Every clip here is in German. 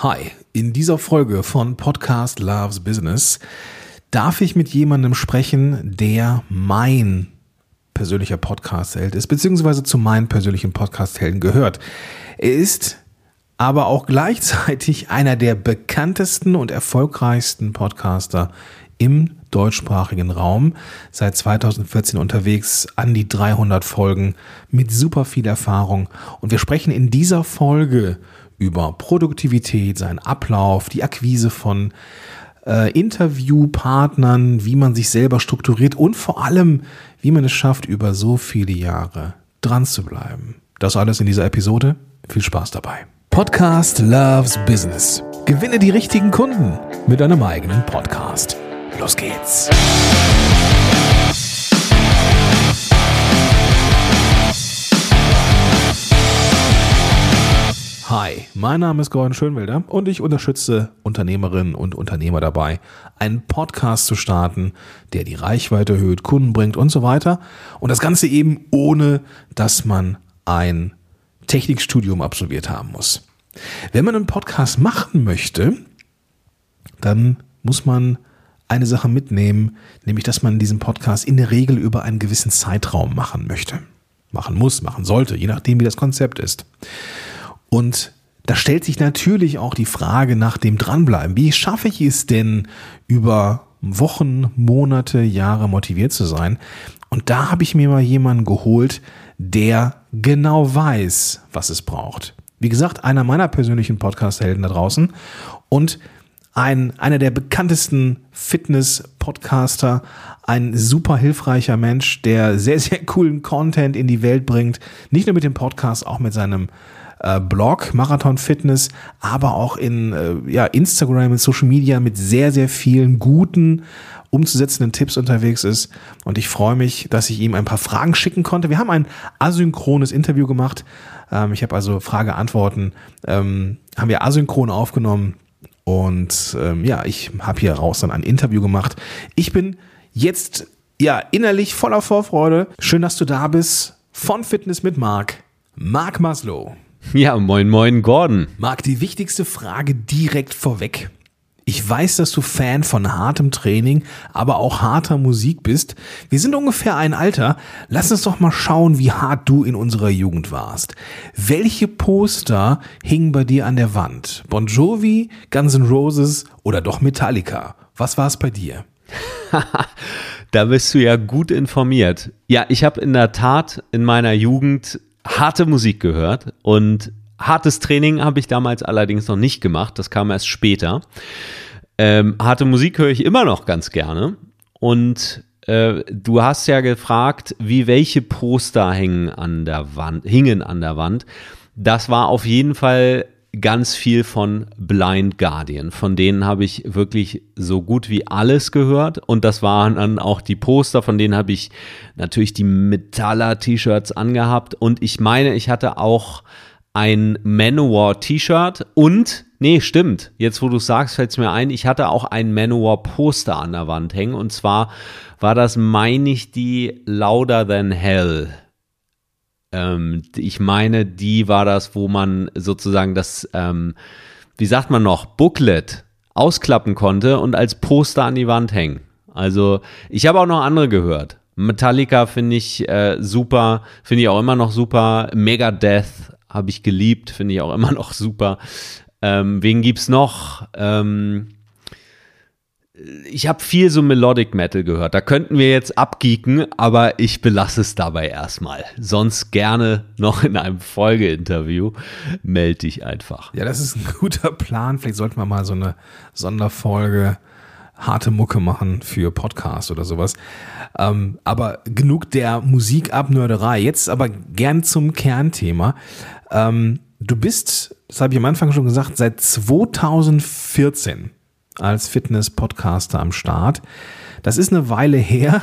Hi, in dieser Folge von Podcast Loves Business darf ich mit jemandem sprechen, der mein persönlicher Podcast-Held ist, beziehungsweise zu meinen persönlichen Podcast-Helden gehört. Er ist aber auch gleichzeitig einer der bekanntesten und erfolgreichsten Podcaster im deutschsprachigen Raum. Seit 2014 unterwegs, an die 300 Folgen mit super viel Erfahrung. Und wir sprechen in dieser Folge über Produktivität, seinen Ablauf, die Akquise von äh, Interviewpartnern, wie man sich selber strukturiert und vor allem, wie man es schafft, über so viele Jahre dran zu bleiben. Das alles in dieser Episode. Viel Spaß dabei. Podcast Loves Business. Gewinne die richtigen Kunden mit einem eigenen Podcast. Los geht's. Hi, mein Name ist Gordon Schönwelder und ich unterstütze Unternehmerinnen und Unternehmer dabei, einen Podcast zu starten, der die Reichweite erhöht, Kunden bringt und so weiter. Und das Ganze eben ohne, dass man ein Technikstudium absolviert haben muss. Wenn man einen Podcast machen möchte, dann muss man eine Sache mitnehmen, nämlich dass man diesen Podcast in der Regel über einen gewissen Zeitraum machen möchte. Machen muss, machen sollte, je nachdem, wie das Konzept ist. Und da stellt sich natürlich auch die Frage nach dem Dranbleiben. Wie schaffe ich es denn, über Wochen, Monate, Jahre motiviert zu sein? Und da habe ich mir mal jemanden geholt, der genau weiß, was es braucht. Wie gesagt, einer meiner persönlichen Podcast-Helden da draußen und ein, einer der bekanntesten Fitness-Podcaster, ein super hilfreicher Mensch, der sehr, sehr coolen Content in die Welt bringt. Nicht nur mit dem Podcast, auch mit seinem äh, Blog Marathon Fitness, aber auch in äh, ja, Instagram und Social Media mit sehr, sehr vielen guten umzusetzenden Tipps unterwegs ist. Und ich freue mich, dass ich ihm ein paar Fragen schicken konnte. Wir haben ein asynchrones Interview gemacht. Ähm, ich habe also Frage-Antworten, ähm, haben wir asynchron aufgenommen. Und ähm, ja, ich habe hier raus dann ein Interview gemacht. Ich bin jetzt ja innerlich voller Vorfreude. Schön, dass du da bist. Von Fitness mit Marc. Marc Maslow. Ja, moin, moin, Gordon. Marc, die wichtigste Frage direkt vorweg. Ich weiß, dass du Fan von hartem Training, aber auch harter Musik bist. Wir sind ungefähr ein Alter. Lass uns doch mal schauen, wie hart du in unserer Jugend warst. Welche Poster hingen bei dir an der Wand? Bon Jovi, Guns N' Roses oder doch Metallica? Was war es bei dir? da bist du ja gut informiert. Ja, ich habe in der Tat in meiner Jugend harte Musik gehört und hartes Training habe ich damals allerdings noch nicht gemacht. Das kam erst später. Ähm, harte Musik höre ich immer noch ganz gerne. Und äh, du hast ja gefragt, wie welche Poster hängen an der Wand, hingen an der Wand. Das war auf jeden Fall ganz viel von Blind Guardian. Von denen habe ich wirklich so gut wie alles gehört. Und das waren dann auch die Poster, von denen habe ich natürlich die Metaller-T-Shirts angehabt. Und ich meine, ich hatte auch ein Manowar-T-Shirt und, nee, stimmt, jetzt wo du sagst, fällt es mir ein, ich hatte auch ein Manowar-Poster an der Wand hängen. Und zwar war das, meine ich, die Louder Than Hell ähm, ich meine, die war das, wo man sozusagen das, ähm, wie sagt man noch, Booklet ausklappen konnte und als Poster an die Wand hängen. Also ich habe auch noch andere gehört. Metallica finde ich äh, super, finde ich auch immer noch super. Megadeth habe ich geliebt, finde ich auch immer noch super. Ähm, wen gibt's noch? Ähm, ich habe viel so Melodic Metal gehört. Da könnten wir jetzt abgeeken, aber ich belasse es dabei erstmal. Sonst gerne noch in einem Folgeinterview. Melde dich einfach. Ja, das ist ein guter Plan. Vielleicht sollten wir mal so eine Sonderfolge harte Mucke machen für Podcast oder sowas. Ähm, aber genug der Musikabnörderei. Jetzt aber gern zum Kernthema. Ähm, du bist, das habe ich am Anfang schon gesagt, seit 2014 als Fitness-Podcaster am Start. Das ist eine Weile her.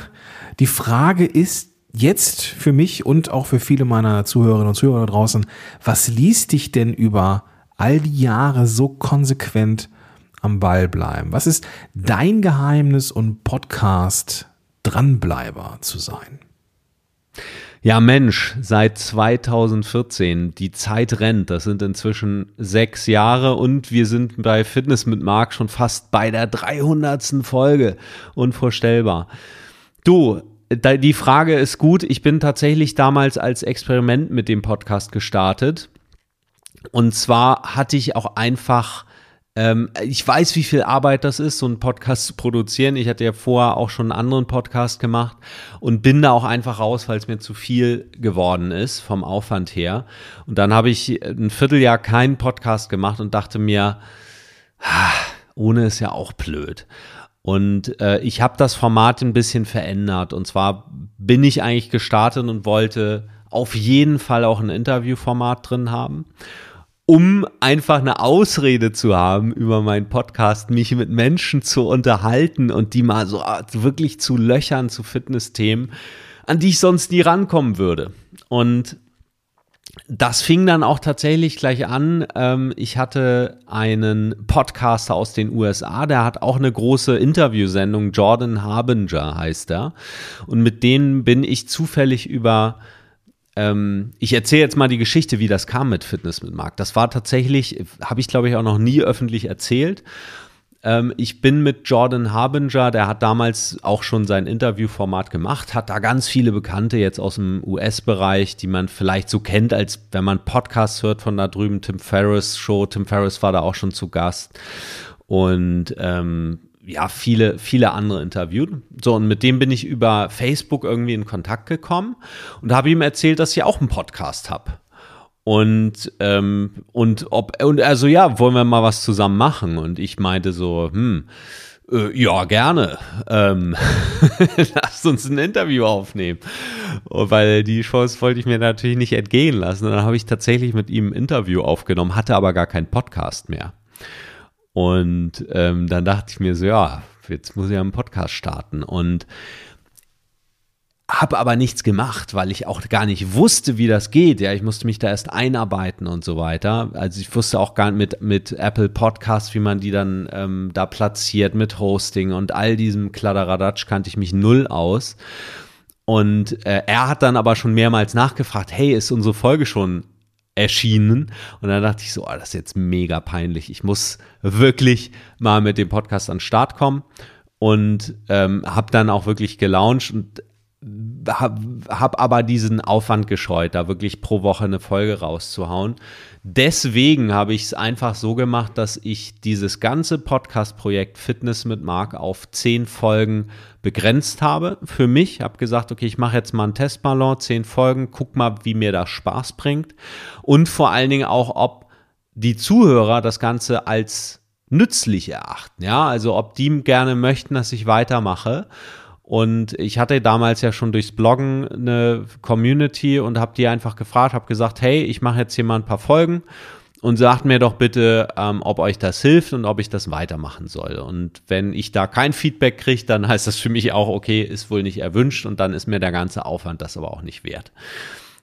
Die Frage ist jetzt für mich und auch für viele meiner Zuhörerinnen und Zuhörer draußen, was liest dich denn über all die Jahre so konsequent am Ball bleiben? Was ist dein Geheimnis und Podcast Dranbleiber zu sein? Ja, Mensch, seit 2014, die Zeit rennt. Das sind inzwischen sechs Jahre und wir sind bei Fitness mit Marc schon fast bei der 300. Folge. Unvorstellbar. Du, die Frage ist gut. Ich bin tatsächlich damals als Experiment mit dem Podcast gestartet. Und zwar hatte ich auch einfach ähm, ich weiß, wie viel Arbeit das ist, so einen Podcast zu produzieren. Ich hatte ja vorher auch schon einen anderen Podcast gemacht und bin da auch einfach raus, weil es mir zu viel geworden ist vom Aufwand her. Und dann habe ich ein Vierteljahr keinen Podcast gemacht und dachte mir, ah, ohne ist ja auch blöd. Und äh, ich habe das Format ein bisschen verändert. Und zwar bin ich eigentlich gestartet und wollte auf jeden Fall auch ein Interviewformat drin haben um einfach eine Ausrede zu haben über meinen Podcast, mich mit Menschen zu unterhalten und die mal so ah, wirklich zu löchern zu Fitnessthemen, an die ich sonst nie rankommen würde. Und das fing dann auch tatsächlich gleich an. Ähm, ich hatte einen Podcaster aus den USA, der hat auch eine große Interviewsendung, Jordan Harbinger heißt er. Und mit denen bin ich zufällig über ähm, ich erzähle jetzt mal die Geschichte, wie das kam mit Fitness mit Marc. Das war tatsächlich, habe ich glaube ich auch noch nie öffentlich erzählt. Ähm, ich bin mit Jordan Harbinger, der hat damals auch schon sein Interviewformat gemacht, hat da ganz viele Bekannte jetzt aus dem US-Bereich, die man vielleicht so kennt, als wenn man Podcasts hört von da drüben, Tim Ferriss Show. Tim Ferriss war da auch schon zu Gast. Und ähm, ja, viele, viele andere interviewt. So, und mit dem bin ich über Facebook irgendwie in Kontakt gekommen und habe ihm erzählt, dass ich auch einen Podcast habe. Und, ähm, und ob, und also ja, wollen wir mal was zusammen machen? Und ich meinte so, hm, äh, ja, gerne. Ähm, lasst uns ein Interview aufnehmen. Weil die Chance wollte ich mir natürlich nicht entgehen lassen. Und dann habe ich tatsächlich mit ihm ein Interview aufgenommen, hatte aber gar keinen Podcast mehr. Und ähm, dann dachte ich mir so, ja, jetzt muss ich einen Podcast starten. Und habe aber nichts gemacht, weil ich auch gar nicht wusste, wie das geht. Ja, ich musste mich da erst einarbeiten und so weiter. Also ich wusste auch gar nicht mit, mit Apple Podcasts, wie man die dann ähm, da platziert, mit Hosting und all diesem Kladderadatsch kannte ich mich null aus. Und äh, er hat dann aber schon mehrmals nachgefragt, hey, ist unsere Folge schon erschienen. Und dann dachte ich so, oh, das ist jetzt mega peinlich. Ich muss wirklich mal mit dem Podcast an den Start kommen. Und ähm, habe dann auch wirklich gelauncht und habe hab aber diesen Aufwand gescheut, da wirklich pro Woche eine Folge rauszuhauen. Deswegen habe ich es einfach so gemacht, dass ich dieses ganze Podcast-Projekt Fitness mit Marc auf zehn Folgen begrenzt habe. Für mich habe gesagt, okay, ich mache jetzt mal einen Testballon, zehn Folgen, guck mal, wie mir das Spaß bringt und vor allen Dingen auch, ob die Zuhörer das Ganze als nützlich erachten. Ja, also ob die gerne möchten, dass ich weitermache. Und ich hatte damals ja schon durchs Bloggen eine Community und habe die einfach gefragt, habe gesagt, hey, ich mache jetzt hier mal ein paar Folgen und sagt mir doch bitte, ähm, ob euch das hilft und ob ich das weitermachen soll. Und wenn ich da kein Feedback kriege, dann heißt das für mich auch, okay, ist wohl nicht erwünscht und dann ist mir der ganze Aufwand das aber auch nicht wert.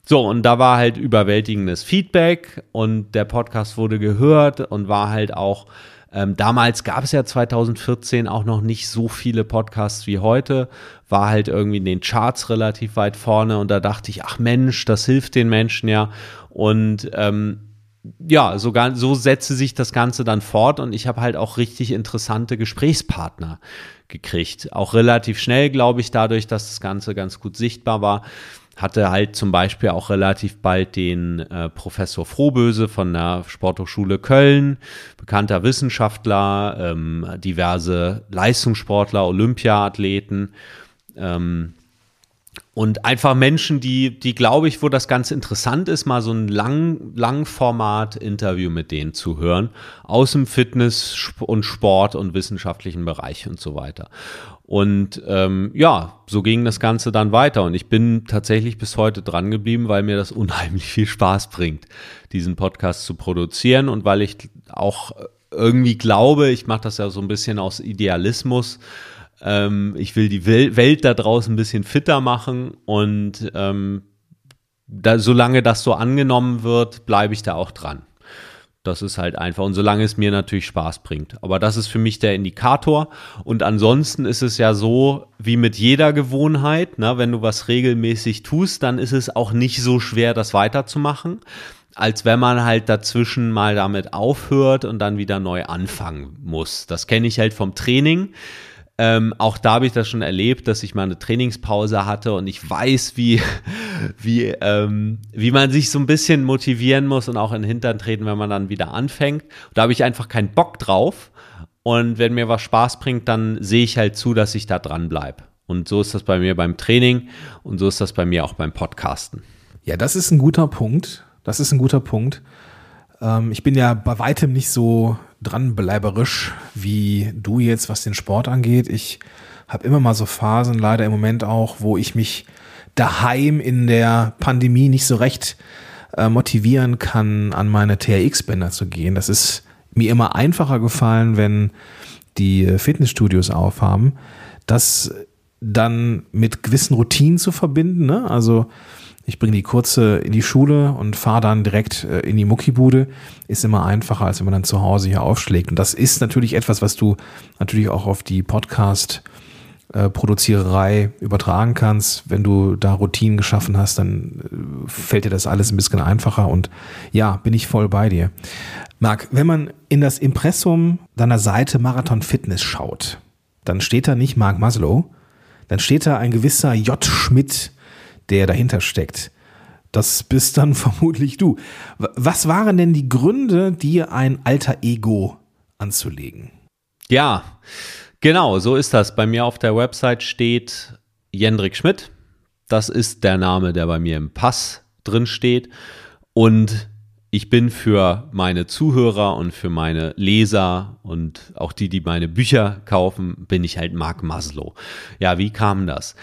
So, und da war halt überwältigendes Feedback und der Podcast wurde gehört und war halt auch ähm, damals gab es ja 2014 auch noch nicht so viele Podcasts wie heute, war halt irgendwie in den Charts relativ weit vorne und da dachte ich, ach Mensch, das hilft den Menschen ja. Und ähm, ja, sogar so setze sich das Ganze dann fort und ich habe halt auch richtig interessante Gesprächspartner gekriegt. Auch relativ schnell, glaube ich, dadurch, dass das Ganze ganz gut sichtbar war hatte halt zum Beispiel auch relativ bald den äh, Professor Frohböse von der Sporthochschule Köln, bekannter Wissenschaftler, ähm, diverse Leistungssportler, Olympiathleten ähm, und einfach Menschen, die, die glaube ich, wo das ganz interessant ist, mal so ein lang, Langformat-Interview mit denen zu hören, aus dem Fitness- und Sport- und wissenschaftlichen Bereich und so weiter. Und ähm, ja, so ging das Ganze dann weiter. Und ich bin tatsächlich bis heute dran geblieben, weil mir das unheimlich viel Spaß bringt, diesen Podcast zu produzieren und weil ich auch irgendwie glaube, ich mache das ja so ein bisschen aus Idealismus. Ähm, ich will die Welt da draußen ein bisschen fitter machen und ähm, da, solange das so angenommen wird, bleibe ich da auch dran. Das ist halt einfach. Und solange es mir natürlich Spaß bringt. Aber das ist für mich der Indikator. Und ansonsten ist es ja so, wie mit jeder Gewohnheit, ne? wenn du was regelmäßig tust, dann ist es auch nicht so schwer, das weiterzumachen, als wenn man halt dazwischen mal damit aufhört und dann wieder neu anfangen muss. Das kenne ich halt vom Training ähm, auch da habe ich das schon erlebt, dass ich mal eine Trainingspause hatte und ich weiß, wie, wie, ähm, wie man sich so ein bisschen motivieren muss und auch in den Hintern treten, wenn man dann wieder anfängt. da habe ich einfach keinen Bock drauf. Und wenn mir was Spaß bringt, dann sehe ich halt zu, dass ich da dran bleibe. Und so ist das bei mir beim Training und so ist das bei mir auch beim Podcasten. Ja, das ist ein guter Punkt. Das ist ein guter Punkt. Ähm, ich bin ja bei weitem nicht so dranbleiberisch wie du jetzt, was den Sport angeht. Ich habe immer mal so Phasen, leider im Moment auch, wo ich mich daheim in der Pandemie nicht so recht äh, motivieren kann, an meine TRX-Bänder zu gehen. Das ist mir immer einfacher gefallen, wenn die Fitnessstudios aufhaben, das dann mit gewissen Routinen zu verbinden. Ne? Also ich bringe die kurze in die Schule und fahre dann direkt äh, in die Muckibude, ist immer einfacher, als wenn man dann zu Hause hier aufschlägt. Und das ist natürlich etwas, was du natürlich auch auf die Podcast äh, Produziererei übertragen kannst. Wenn du da Routinen geschaffen hast, dann äh, fällt dir das alles ein bisschen einfacher und ja, bin ich voll bei dir. Marc, wenn man in das Impressum deiner Seite Marathon Fitness schaut, dann steht da nicht Marc Maslow, dann steht da ein gewisser J. Schmidt, der dahinter steckt. Das bist dann vermutlich du. Was waren denn die Gründe, dir ein alter Ego anzulegen? Ja, genau, so ist das. Bei mir auf der Website steht Jendrik Schmidt. Das ist der Name, der bei mir im Pass drin steht. Und ich bin für meine Zuhörer und für meine Leser und auch die, die meine Bücher kaufen, bin ich halt Mark Maslow. Ja, wie kam das?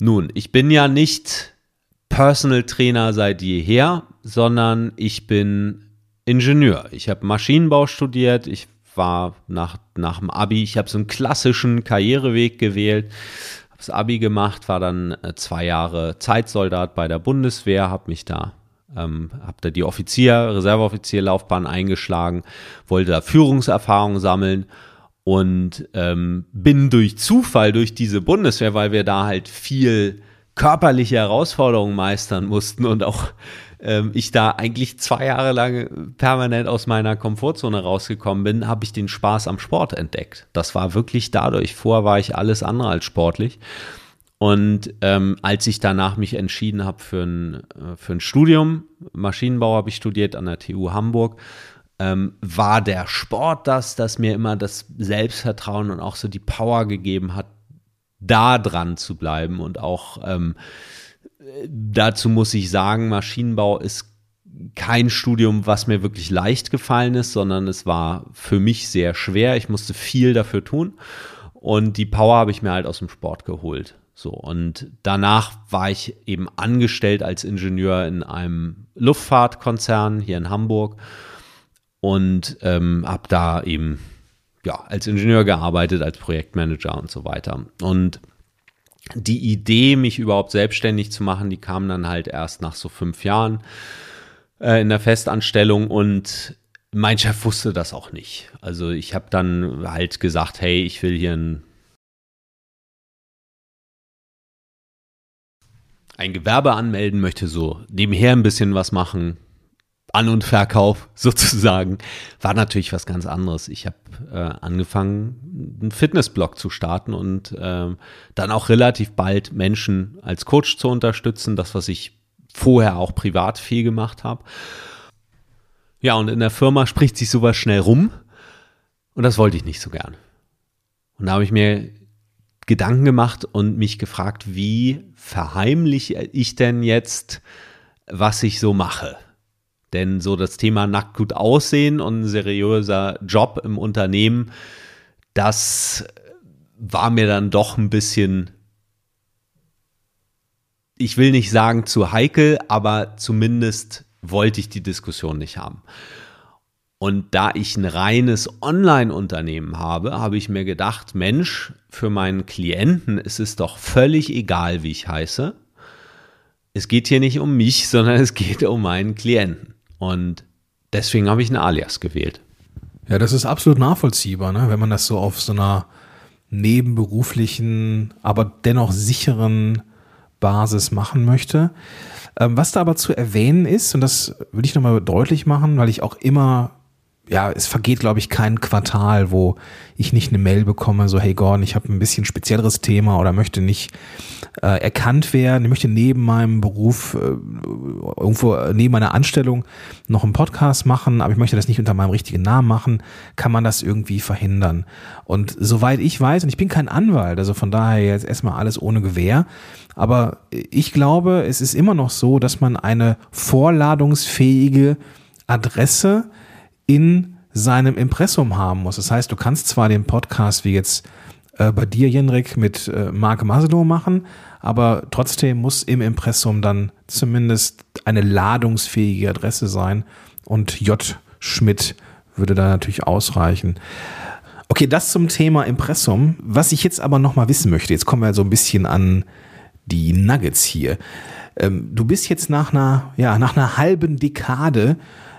Nun, ich bin ja nicht Personal Trainer seit jeher, sondern ich bin Ingenieur. Ich habe Maschinenbau studiert, ich war nach, nach dem Abi, ich habe so einen klassischen Karriereweg gewählt, habe das Abi gemacht, war dann äh, zwei Jahre Zeitsoldat bei der Bundeswehr, habe mich da ähm, habe da die Offizier, Reserveoffizierlaufbahn eingeschlagen, wollte da Führungserfahrung sammeln und ähm, bin durch Zufall durch diese Bundeswehr, weil wir da halt viel körperliche Herausforderungen meistern mussten und auch ähm, ich da eigentlich zwei Jahre lang permanent aus meiner Komfortzone rausgekommen bin, habe ich den Spaß am Sport entdeckt. Das war wirklich dadurch. Vorher war ich alles andere als sportlich. Und ähm, als ich danach mich entschieden habe für ein, äh, für ein Studium, Maschinenbau habe ich studiert an der TU Hamburg, ähm, war der Sport das, das mir immer das Selbstvertrauen und auch so die Power gegeben hat, da dran zu bleiben. Und auch ähm, dazu muss ich sagen, Maschinenbau ist kein Studium, was mir wirklich leicht gefallen ist, sondern es war für mich sehr schwer. Ich musste viel dafür tun. Und die Power habe ich mir halt aus dem Sport geholt. So, und danach war ich eben angestellt als Ingenieur in einem Luftfahrtkonzern hier in Hamburg und ähm, habe da eben ja, als Ingenieur gearbeitet, als Projektmanager und so weiter. Und die Idee, mich überhaupt selbstständig zu machen, die kam dann halt erst nach so fünf Jahren äh, in der Festanstellung und mein Chef wusste das auch nicht. Also ich habe dann halt gesagt, hey, ich will hier ein, ein Gewerbe anmelden, möchte so nebenher ein bisschen was machen, an- und Verkauf sozusagen, war natürlich was ganz anderes. Ich habe äh, angefangen, einen Fitnessblog zu starten und äh, dann auch relativ bald Menschen als Coach zu unterstützen, das, was ich vorher auch privat viel gemacht habe. Ja, und in der Firma spricht sich sowas schnell rum und das wollte ich nicht so gern. Und da habe ich mir Gedanken gemacht und mich gefragt, wie verheimliche ich denn jetzt, was ich so mache? Denn so das Thema nackt gut aussehen und ein seriöser Job im Unternehmen, das war mir dann doch ein bisschen, ich will nicht sagen zu heikel, aber zumindest wollte ich die Diskussion nicht haben. Und da ich ein reines Online-Unternehmen habe, habe ich mir gedacht, Mensch, für meinen Klienten ist es doch völlig egal, wie ich heiße. Es geht hier nicht um mich, sondern es geht um meinen Klienten. Und deswegen habe ich ein Alias gewählt. Ja, das ist absolut nachvollziehbar, ne? wenn man das so auf so einer nebenberuflichen, aber dennoch sicheren Basis machen möchte. Ähm, was da aber zu erwähnen ist, und das will ich nochmal deutlich machen, weil ich auch immer ja, es vergeht, glaube ich, kein Quartal, wo ich nicht eine Mail bekomme, so, hey Gordon, ich habe ein bisschen spezielleres Thema oder möchte nicht äh, erkannt werden, ich möchte neben meinem Beruf, äh, irgendwo neben meiner Anstellung noch einen Podcast machen, aber ich möchte das nicht unter meinem richtigen Namen machen, kann man das irgendwie verhindern. Und soweit ich weiß, und ich bin kein Anwalt, also von daher jetzt erstmal alles ohne Gewähr, aber ich glaube, es ist immer noch so, dass man eine vorladungsfähige Adresse in seinem Impressum haben muss. Das heißt, du kannst zwar den Podcast wie jetzt äh, bei dir, Jenrik, mit äh, Mark Maslow machen, aber trotzdem muss im Impressum dann zumindest eine ladungsfähige Adresse sein und J. Schmidt würde da natürlich ausreichen. Okay, das zum Thema Impressum. Was ich jetzt aber nochmal wissen möchte, jetzt kommen wir so ein bisschen an die Nuggets hier. Ähm, du bist jetzt nach einer, ja, nach einer halben Dekade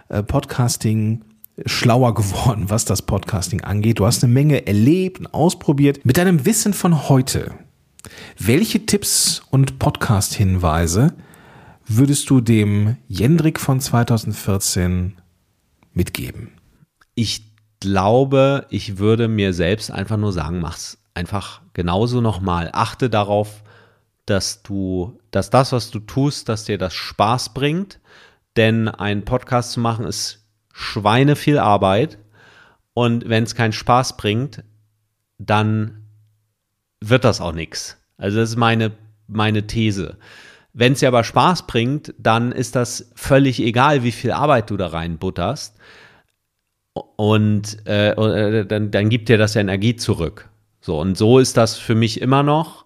äh, Podcasting schlauer geworden, was das Podcasting angeht. Du hast eine Menge erlebt und ausprobiert. Mit deinem Wissen von heute, welche Tipps und Podcast-Hinweise würdest du dem Jendrik von 2014 mitgeben? Ich glaube, ich würde mir selbst einfach nur sagen, mach's einfach genauso nochmal. Achte darauf, dass du, dass das, was du tust, dass dir das Spaß bringt. Denn ein Podcast zu machen ist Schweine viel Arbeit und wenn es keinen Spaß bringt, dann wird das auch nichts. Also das ist meine, meine These. Wenn es dir aber Spaß bringt, dann ist das völlig egal, wie viel Arbeit du da reinbutterst. Und äh, äh, dann, dann gibt dir das Energie zurück. So, und so ist das für mich immer noch.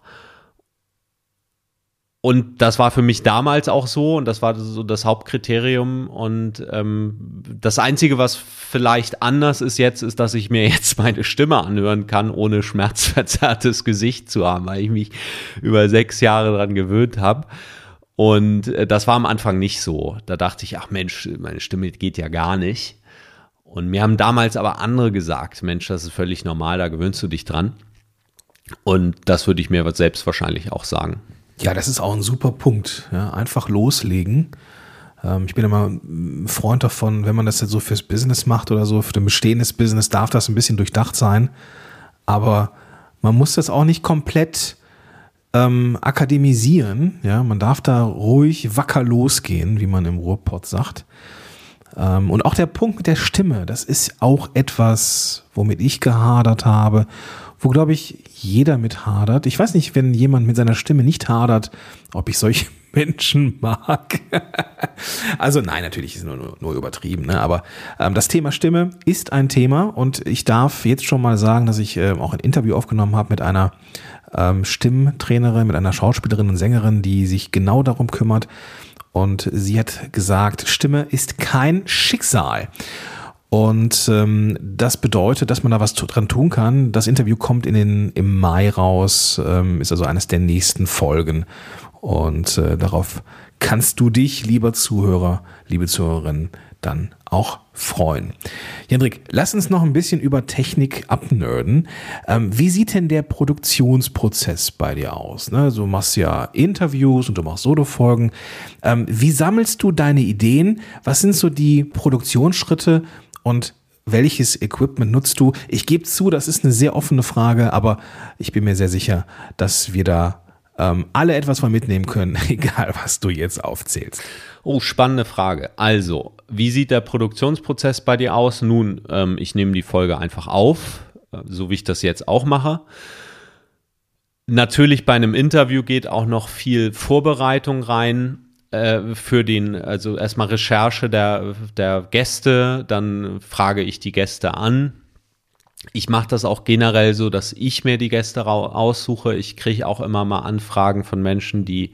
Und das war für mich damals auch so und das war so das Hauptkriterium. Und ähm, das Einzige, was vielleicht anders ist jetzt, ist, dass ich mir jetzt meine Stimme anhören kann, ohne schmerzverzerrtes Gesicht zu haben, weil ich mich über sechs Jahre daran gewöhnt habe. Und äh, das war am Anfang nicht so. Da dachte ich, ach Mensch, meine Stimme geht ja gar nicht. Und mir haben damals aber andere gesagt, Mensch, das ist völlig normal, da gewöhnst du dich dran. Und das würde ich mir selbst wahrscheinlich auch sagen. Ja, das ist auch ein super Punkt. Ja, einfach loslegen. Ähm, ich bin immer ein Freund davon, wenn man das jetzt so fürs Business macht oder so, für ein bestehendes Business darf das ein bisschen durchdacht sein. Aber man muss das auch nicht komplett ähm, akademisieren. Ja, man darf da ruhig wacker losgehen, wie man im Ruhrpott sagt. Ähm, und auch der Punkt mit der Stimme, das ist auch etwas, womit ich gehadert habe wo, glaube ich, jeder mit hadert. Ich weiß nicht, wenn jemand mit seiner Stimme nicht hadert, ob ich solche Menschen mag. also nein, natürlich ist es nur, nur übertrieben, ne? aber ähm, das Thema Stimme ist ein Thema und ich darf jetzt schon mal sagen, dass ich äh, auch ein Interview aufgenommen habe mit einer ähm, Stimmtrainerin, mit einer Schauspielerin und Sängerin, die sich genau darum kümmert. Und sie hat gesagt, Stimme ist kein Schicksal. Und ähm, das bedeutet, dass man da was dran tun kann. Das Interview kommt in den, im Mai raus, ähm, ist also eines der nächsten Folgen. Und äh, darauf kannst du dich, lieber Zuhörer, liebe Zuhörerin, dann auch freuen. Jendrik, lass uns noch ein bisschen über Technik abnörden. Ähm, wie sieht denn der Produktionsprozess bei dir aus? Ne? Du machst ja Interviews und du machst Solo-Folgen. Ähm, wie sammelst du deine Ideen? Was sind so die Produktionsschritte, und welches Equipment nutzt du? Ich gebe zu, das ist eine sehr offene Frage, aber ich bin mir sehr sicher, dass wir da ähm, alle etwas von mitnehmen können, egal was du jetzt aufzählst. Oh, spannende Frage. Also, wie sieht der Produktionsprozess bei dir aus? Nun, ähm, ich nehme die Folge einfach auf, äh, so wie ich das jetzt auch mache. Natürlich bei einem Interview geht auch noch viel Vorbereitung rein äh, für den, also erstmal Recherche der, der Gäste, dann frage ich die Gäste an. Ich mache das auch generell so, dass ich mir die Gäste aussuche. Ich kriege auch immer mal Anfragen von Menschen, die,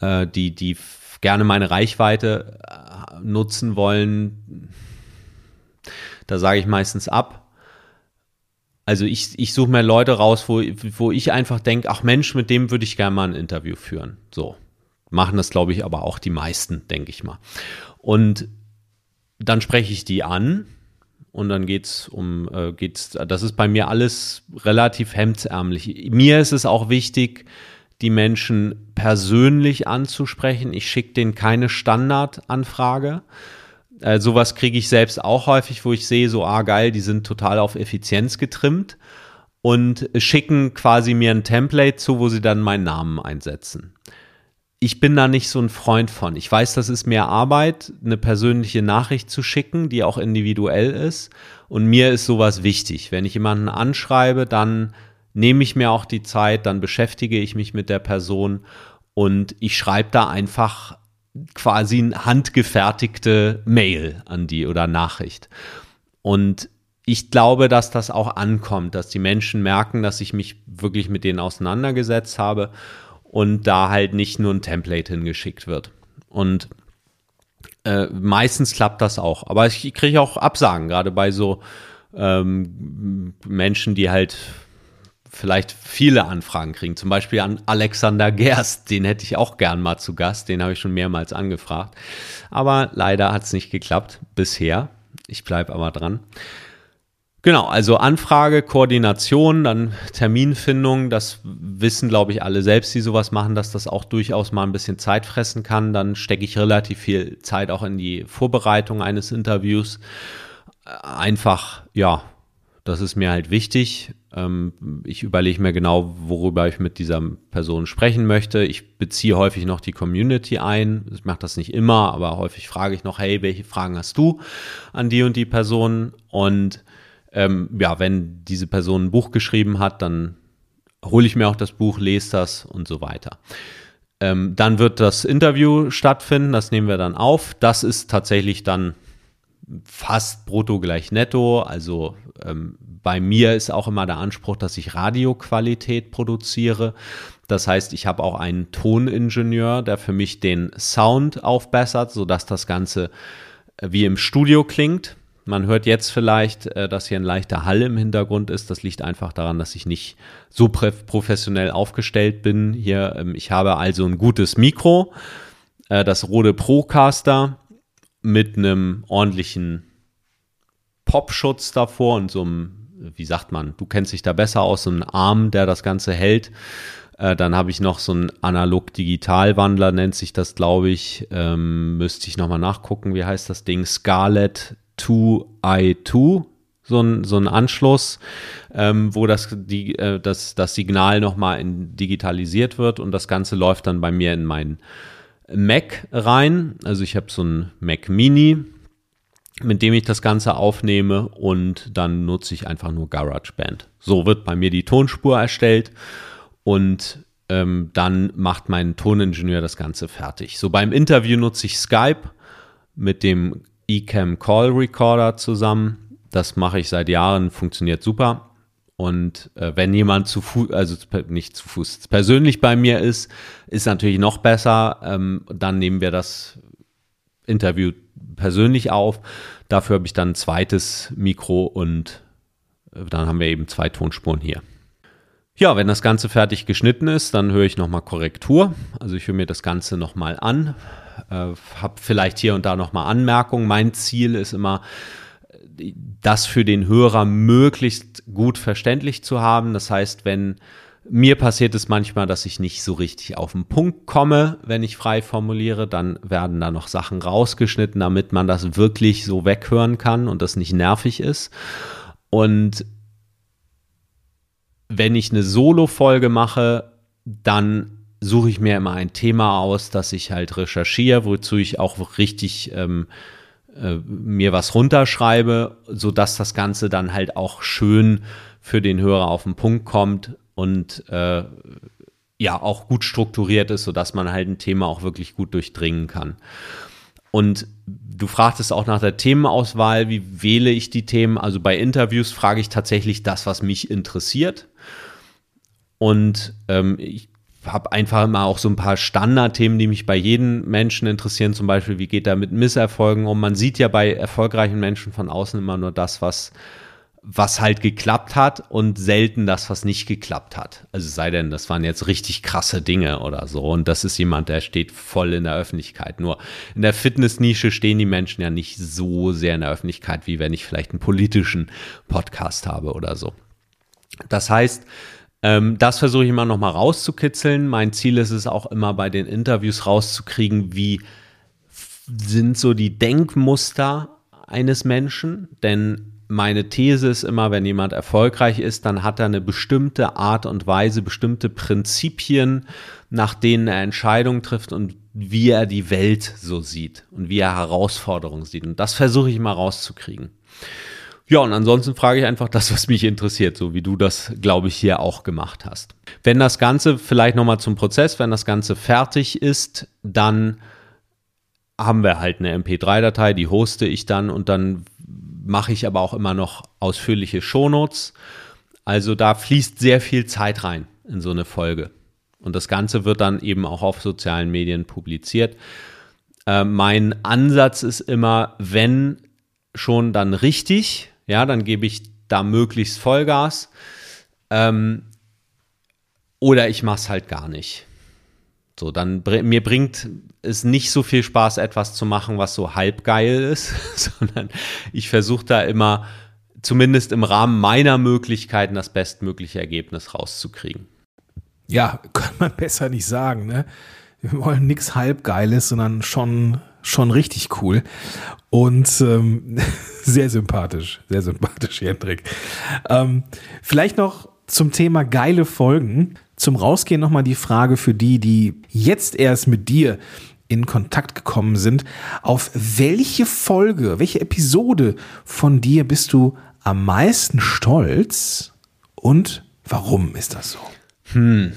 äh, die, die gerne meine Reichweite äh, nutzen wollen. Da sage ich meistens ab. Also ich, ich suche mir Leute raus, wo, wo ich einfach denke, ach Mensch, mit dem würde ich gerne mal ein Interview führen. So. Machen das, glaube ich, aber auch die meisten, denke ich mal. Und dann spreche ich die an und dann geht's um, äh, geht's, das ist bei mir alles relativ hemdsärmlich. Mir ist es auch wichtig, die Menschen persönlich anzusprechen. Ich schicke denen keine Standardanfrage. Äh, sowas kriege ich selbst auch häufig, wo ich sehe, so, ah geil, die sind total auf Effizienz getrimmt und schicken quasi mir ein Template zu, wo sie dann meinen Namen einsetzen. Ich bin da nicht so ein Freund von. Ich weiß, das ist mehr Arbeit, eine persönliche Nachricht zu schicken, die auch individuell ist. Und mir ist sowas wichtig. Wenn ich jemanden anschreibe, dann nehme ich mir auch die Zeit, dann beschäftige ich mich mit der Person und ich schreibe da einfach quasi eine handgefertigte Mail an die oder Nachricht. Und ich glaube, dass das auch ankommt, dass die Menschen merken, dass ich mich wirklich mit denen auseinandergesetzt habe und da halt nicht nur ein Template hingeschickt wird. Und äh, meistens klappt das auch. Aber ich kriege auch Absagen, gerade bei so ähm, Menschen, die halt vielleicht viele Anfragen kriegen. Zum Beispiel an Alexander Gerst, den hätte ich auch gern mal zu Gast, den habe ich schon mehrmals angefragt. Aber leider hat es nicht geklappt bisher. Ich bleibe aber dran. Genau, also Anfrage, Koordination, dann Terminfindung, das wissen, glaube ich, alle selbst, die sowas machen, dass das auch durchaus mal ein bisschen Zeit fressen kann. Dann stecke ich relativ viel Zeit auch in die Vorbereitung eines Interviews. Einfach, ja, das ist mir halt wichtig. Ähm, ich überlege mir genau, worüber ich mit dieser Person sprechen möchte. Ich beziehe häufig noch die Community ein. Ich mache das nicht immer, aber häufig frage ich noch, hey, welche Fragen hast du an die und die Person? Und ähm, ja, wenn diese Person ein Buch geschrieben hat, dann hole ich mir auch das Buch, lese das und so weiter. Ähm, dann wird das Interview stattfinden, das nehmen wir dann auf. Das ist tatsächlich dann fast brutto gleich netto. Also ähm, bei mir ist auch immer der Anspruch, dass ich Radioqualität produziere. Das heißt, ich habe auch einen Toningenieur, der für mich den Sound aufbessert, sodass das Ganze äh, wie im Studio klingt. Man hört jetzt vielleicht, äh, dass hier ein leichter Hall im Hintergrund ist. Das liegt einfach daran, dass ich nicht so professionell aufgestellt bin. Hier, ähm, ich habe also ein gutes Mikro, äh, das Rode Procaster mit einem ordentlichen Popschutz davor und so einem, wie sagt man, du kennst dich da besser aus, so einem Arm, der das Ganze hält. Äh, dann habe ich noch so einen Analog-Digital-Wandler, nennt sich das, glaube ich. Ähm, müsste ich nochmal nachgucken, wie heißt das Ding? Scarlett 2i2, so ein, so ein Anschluss, ähm, wo das, die, äh, das, das Signal nochmal digitalisiert wird und das Ganze läuft dann bei mir in meinen Mac rein. Also ich habe so ein Mac Mini, mit dem ich das Ganze aufnehme und dann nutze ich einfach nur GarageBand. So wird bei mir die Tonspur erstellt und ähm, dann macht mein Toningenieur das Ganze fertig. So beim Interview nutze ich Skype mit dem Ecamm Call Recorder zusammen. Das mache ich seit Jahren, funktioniert super. Und äh, wenn jemand zu Fuß, also nicht zu Fuß, persönlich bei mir ist, ist natürlich noch besser. Ähm, dann nehmen wir das Interview persönlich auf. Dafür habe ich dann ein zweites Mikro und äh, dann haben wir eben zwei Tonspuren hier. Ja, wenn das Ganze fertig geschnitten ist, dann höre ich nochmal Korrektur. Also ich höre mir das Ganze nochmal an, habe vielleicht hier und da nochmal Anmerkungen. Mein Ziel ist immer, das für den Hörer möglichst gut verständlich zu haben. Das heißt, wenn mir passiert es manchmal, dass ich nicht so richtig auf den Punkt komme, wenn ich frei formuliere, dann werden da noch Sachen rausgeschnitten, damit man das wirklich so weghören kann und das nicht nervig ist. Und wenn ich eine Solo-Folge mache, dann suche ich mir immer ein Thema aus, das ich halt recherchiere, wozu ich auch richtig ähm, äh, mir was runterschreibe, sodass das Ganze dann halt auch schön für den Hörer auf den Punkt kommt und äh, ja auch gut strukturiert ist, sodass man halt ein Thema auch wirklich gut durchdringen kann. Und du fragtest auch nach der Themenauswahl, wie wähle ich die Themen? Also bei Interviews frage ich tatsächlich das, was mich interessiert. Und ähm, ich habe einfach immer auch so ein paar Standardthemen, die mich bei jedem Menschen interessieren. Zum Beispiel, wie geht er mit Misserfolgen um? Man sieht ja bei erfolgreichen Menschen von außen immer nur das, was was halt geklappt hat und selten das, was nicht geklappt hat. Also sei denn, das waren jetzt richtig krasse Dinge oder so. Und das ist jemand, der steht voll in der Öffentlichkeit. Nur in der Fitnessnische stehen die Menschen ja nicht so sehr in der Öffentlichkeit, wie wenn ich vielleicht einen politischen Podcast habe oder so. Das heißt, ähm, das versuche ich immer noch mal rauszukitzeln. Mein Ziel ist es auch immer bei den Interviews rauszukriegen, wie sind so die Denkmuster eines Menschen, denn meine These ist immer, wenn jemand erfolgreich ist, dann hat er eine bestimmte Art und Weise, bestimmte Prinzipien, nach denen er Entscheidungen trifft und wie er die Welt so sieht und wie er Herausforderungen sieht. Und das versuche ich mal rauszukriegen. Ja, und ansonsten frage ich einfach das, was mich interessiert, so wie du das, glaube ich, hier auch gemacht hast. Wenn das Ganze, vielleicht nochmal zum Prozess, wenn das Ganze fertig ist, dann haben wir halt eine MP3-Datei, die hoste ich dann und dann mache ich aber auch immer noch ausführliche Shownotes. Also da fließt sehr viel Zeit rein in so eine Folge. Und das Ganze wird dann eben auch auf sozialen Medien publiziert. Äh, mein Ansatz ist immer, wenn schon dann richtig, ja, dann gebe ich da möglichst Vollgas. Ähm, oder ich mache es halt gar nicht. So, dann mir bringt es nicht so viel Spaß, etwas zu machen, was so halb geil ist, sondern ich versuche da immer, zumindest im Rahmen meiner Möglichkeiten, das bestmögliche Ergebnis rauszukriegen. Ja, kann man besser nicht sagen, ne? Wir wollen nichts halbgeiles, sondern schon, schon richtig cool. Und ähm, sehr sympathisch, sehr sympathisch, Hendrik. Ähm, vielleicht noch zum Thema geile Folgen. Zum Rausgehen nochmal die Frage für die, die jetzt erst mit dir in Kontakt gekommen sind. Auf welche Folge, welche Episode von dir bist du am meisten stolz und warum ist das so? Hm.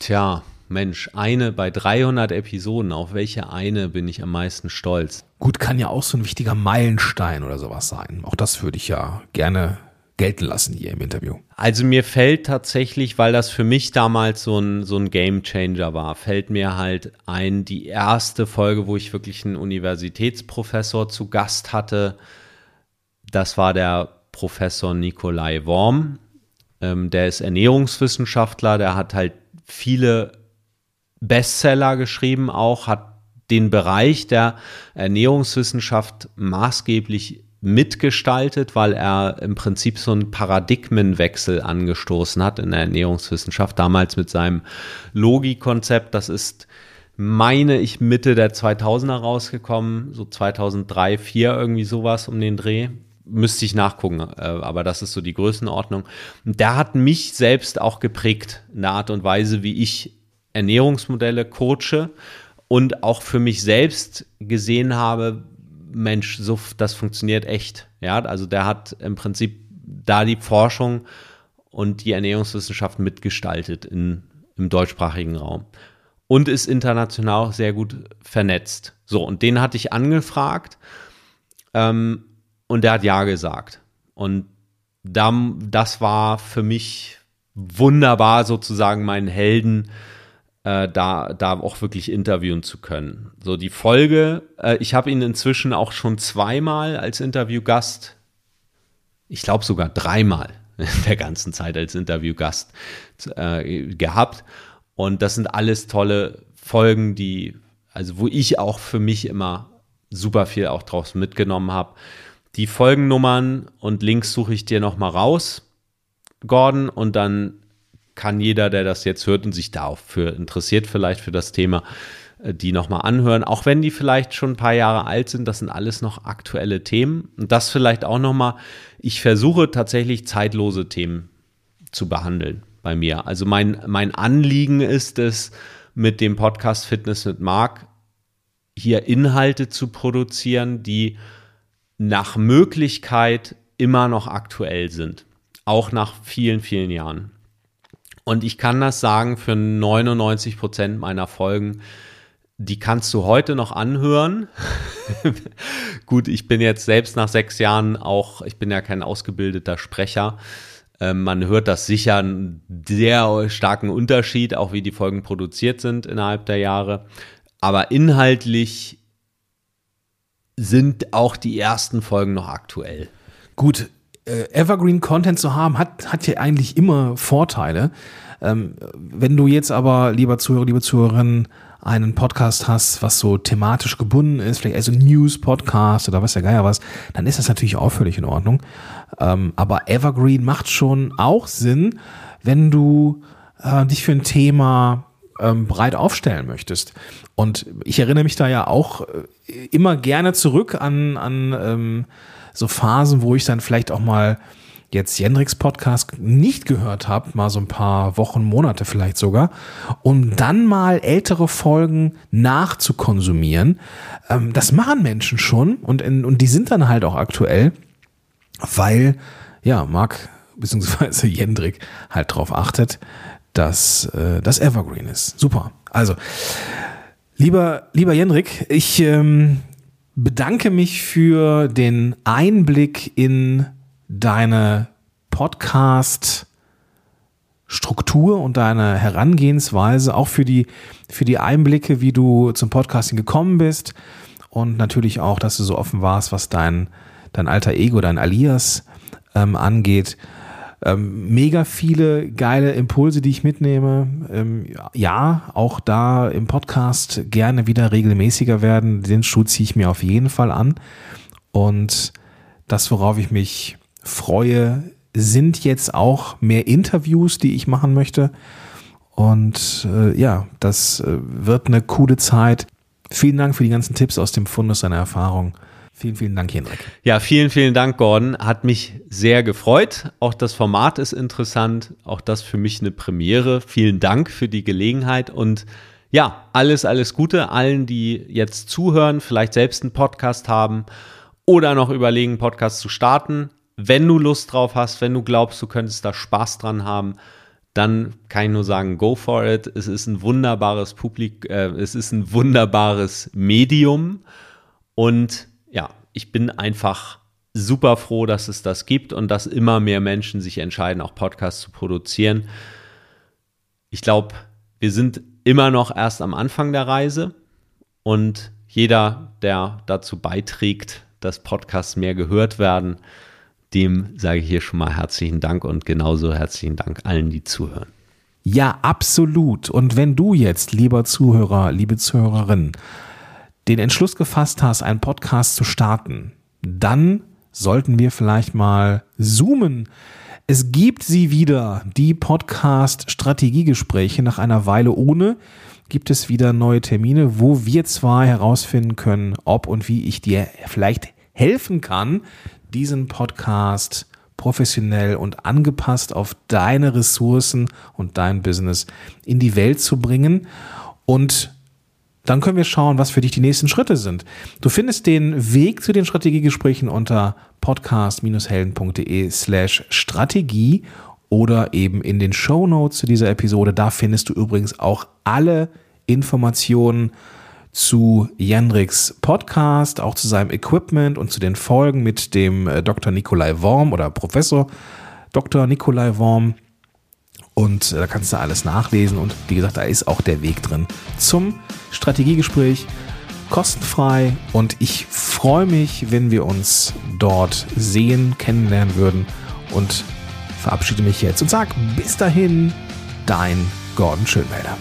Tja, Mensch, eine bei 300 Episoden, auf welche eine bin ich am meisten stolz? Gut, kann ja auch so ein wichtiger Meilenstein oder sowas sein. Auch das würde ich ja gerne gelten lassen hier im Interview. Also mir fällt tatsächlich, weil das für mich damals so ein, so ein Game Changer war, fällt mir halt ein, die erste Folge, wo ich wirklich einen Universitätsprofessor zu Gast hatte. Das war der Professor Nikolai Worm. Ähm, der ist Ernährungswissenschaftler, der hat halt viele Bestseller geschrieben, auch hat den Bereich der Ernährungswissenschaft maßgeblich mitgestaltet, weil er im Prinzip so einen Paradigmenwechsel angestoßen hat in der Ernährungswissenschaft, damals mit seinem Logikonzept. Das ist, meine ich, Mitte der 2000er rausgekommen, so 2003, 2004 irgendwie sowas um den Dreh. Müsste ich nachgucken, äh, aber das ist so die Größenordnung. Und der hat mich selbst auch geprägt in der Art und Weise, wie ich Ernährungsmodelle coache und auch für mich selbst gesehen habe, Mensch, so, das funktioniert echt. Ja, also der hat im Prinzip da die Forschung und die Ernährungswissenschaft mitgestaltet in, im deutschsprachigen Raum und ist international auch sehr gut vernetzt. So, und den hatte ich angefragt ähm, und der hat Ja gesagt. Und dann, das war für mich wunderbar, sozusagen meinen Helden äh, da, da auch wirklich interviewen zu können. So die Folge, äh, ich habe ihn inzwischen auch schon zweimal als Interviewgast, ich glaube sogar dreimal in der ganzen Zeit als Interviewgast äh, gehabt. Und das sind alles tolle Folgen, die, also wo ich auch für mich immer super viel auch draus mitgenommen habe. Die Folgennummern und Links suche ich dir nochmal raus, Gordon, und dann kann jeder, der das jetzt hört und sich dafür interessiert, vielleicht für das Thema, äh, die nochmal anhören. Auch wenn die vielleicht schon ein paar Jahre alt sind, das sind alles noch aktuelle Themen. Und das vielleicht auch nochmal, ich versuche tatsächlich zeitlose Themen zu behandeln bei mir. Also mein, mein Anliegen ist es, mit dem Podcast Fitness mit Marc hier Inhalte zu produzieren, die nach Möglichkeit immer noch aktuell sind. Auch nach vielen, vielen Jahren. Und ich kann das sagen für 99 Prozent meiner Folgen. Die kannst du heute noch anhören. Gut, ich bin jetzt selbst nach sechs Jahren auch, ich bin ja kein ausgebildeter Sprecher. Ähm, man hört das sicher einen sehr starken Unterschied, auch wie die Folgen produziert sind innerhalb der Jahre. Aber inhaltlich sind auch die ersten Folgen noch aktuell. Gut, Evergreen Content zu haben, hat, hat ja eigentlich immer Vorteile. Ähm, wenn du jetzt aber, lieber Zuhörer, liebe Zuhörerin, einen Podcast hast, was so thematisch gebunden ist, vielleicht also News-Podcast oder was ja Geier was, dann ist das natürlich auch völlig in Ordnung. Ähm, aber Evergreen macht schon auch Sinn, wenn du äh, dich für ein Thema ähm, breit aufstellen möchtest. Und ich erinnere mich da ja auch äh, immer gerne zurück an, an ähm, so Phasen, wo ich dann vielleicht auch mal jetzt Jendricks Podcast nicht gehört habe, mal so ein paar Wochen, Monate vielleicht sogar, um dann mal ältere Folgen nachzukonsumieren. Ähm, das machen Menschen schon und, in, und die sind dann halt auch aktuell, weil, ja, Marc bzw. Jendrik halt darauf achtet, dass äh, das Evergreen ist. Super. Also, lieber, lieber Jendrik, ich ähm, bedanke mich für den Einblick in deine Podcast Struktur und deine Herangehensweise, auch für die, für die Einblicke, wie du zum Podcasting gekommen bist und natürlich auch, dass du so offen warst, was dein, dein alter Ego, dein Alias ähm, angeht. Ähm, mega viele geile Impulse, die ich mitnehme. Ähm, ja, auch da im Podcast gerne wieder regelmäßiger werden. Den Schuh ziehe ich mir auf jeden Fall an. Und das, worauf ich mich freue, sind jetzt auch mehr Interviews, die ich machen möchte. Und äh, ja, das äh, wird eine coole Zeit. Vielen Dank für die ganzen Tipps aus dem Fundus deiner Erfahrung. Vielen, vielen Dank, Henrik. Ja, vielen, vielen Dank, Gordon. Hat mich sehr gefreut. Auch das Format ist interessant. Auch das für mich eine Premiere. Vielen Dank für die Gelegenheit und ja, alles, alles Gute allen, die jetzt zuhören, vielleicht selbst einen Podcast haben oder noch überlegen, einen Podcast zu starten wenn du Lust drauf hast, wenn du glaubst, du könntest da Spaß dran haben, dann kann ich nur sagen, go for it. Es ist ein wunderbares Publik, äh, es ist ein wunderbares Medium und ja, ich bin einfach super froh, dass es das gibt und dass immer mehr Menschen sich entscheiden, auch Podcasts zu produzieren. Ich glaube, wir sind immer noch erst am Anfang der Reise und jeder, der dazu beiträgt, dass Podcasts mehr gehört werden, dem sage ich hier schon mal herzlichen Dank und genauso herzlichen Dank allen, die zuhören. Ja, absolut. Und wenn du jetzt, lieber Zuhörer, liebe Zuhörerin, den Entschluss gefasst hast, einen Podcast zu starten, dann sollten wir vielleicht mal zoomen. Es gibt sie wieder, die Podcast-Strategiegespräche nach einer Weile ohne. Gibt es wieder neue Termine, wo wir zwei herausfinden können, ob und wie ich dir vielleicht helfen kann, diesen Podcast professionell und angepasst auf deine Ressourcen und dein Business in die Welt zu bringen. Und dann können wir schauen, was für dich die nächsten Schritte sind. Du findest den Weg zu den Strategiegesprächen unter podcast-helden.de slash Strategie oder eben in den Show Notes zu dieser Episode. Da findest du übrigens auch alle Informationen zu Jendriks Podcast, auch zu seinem Equipment und zu den Folgen mit dem äh, Dr. Nikolai Worm oder Professor Dr. Nikolai Worm. Und äh, da kannst du alles nachlesen. Und wie gesagt, da ist auch der Weg drin zum Strategiegespräch. Kostenfrei. Und ich freue mich, wenn wir uns dort sehen, kennenlernen würden. Und verabschiede mich jetzt und sage bis dahin, dein Gordon Schönwälder.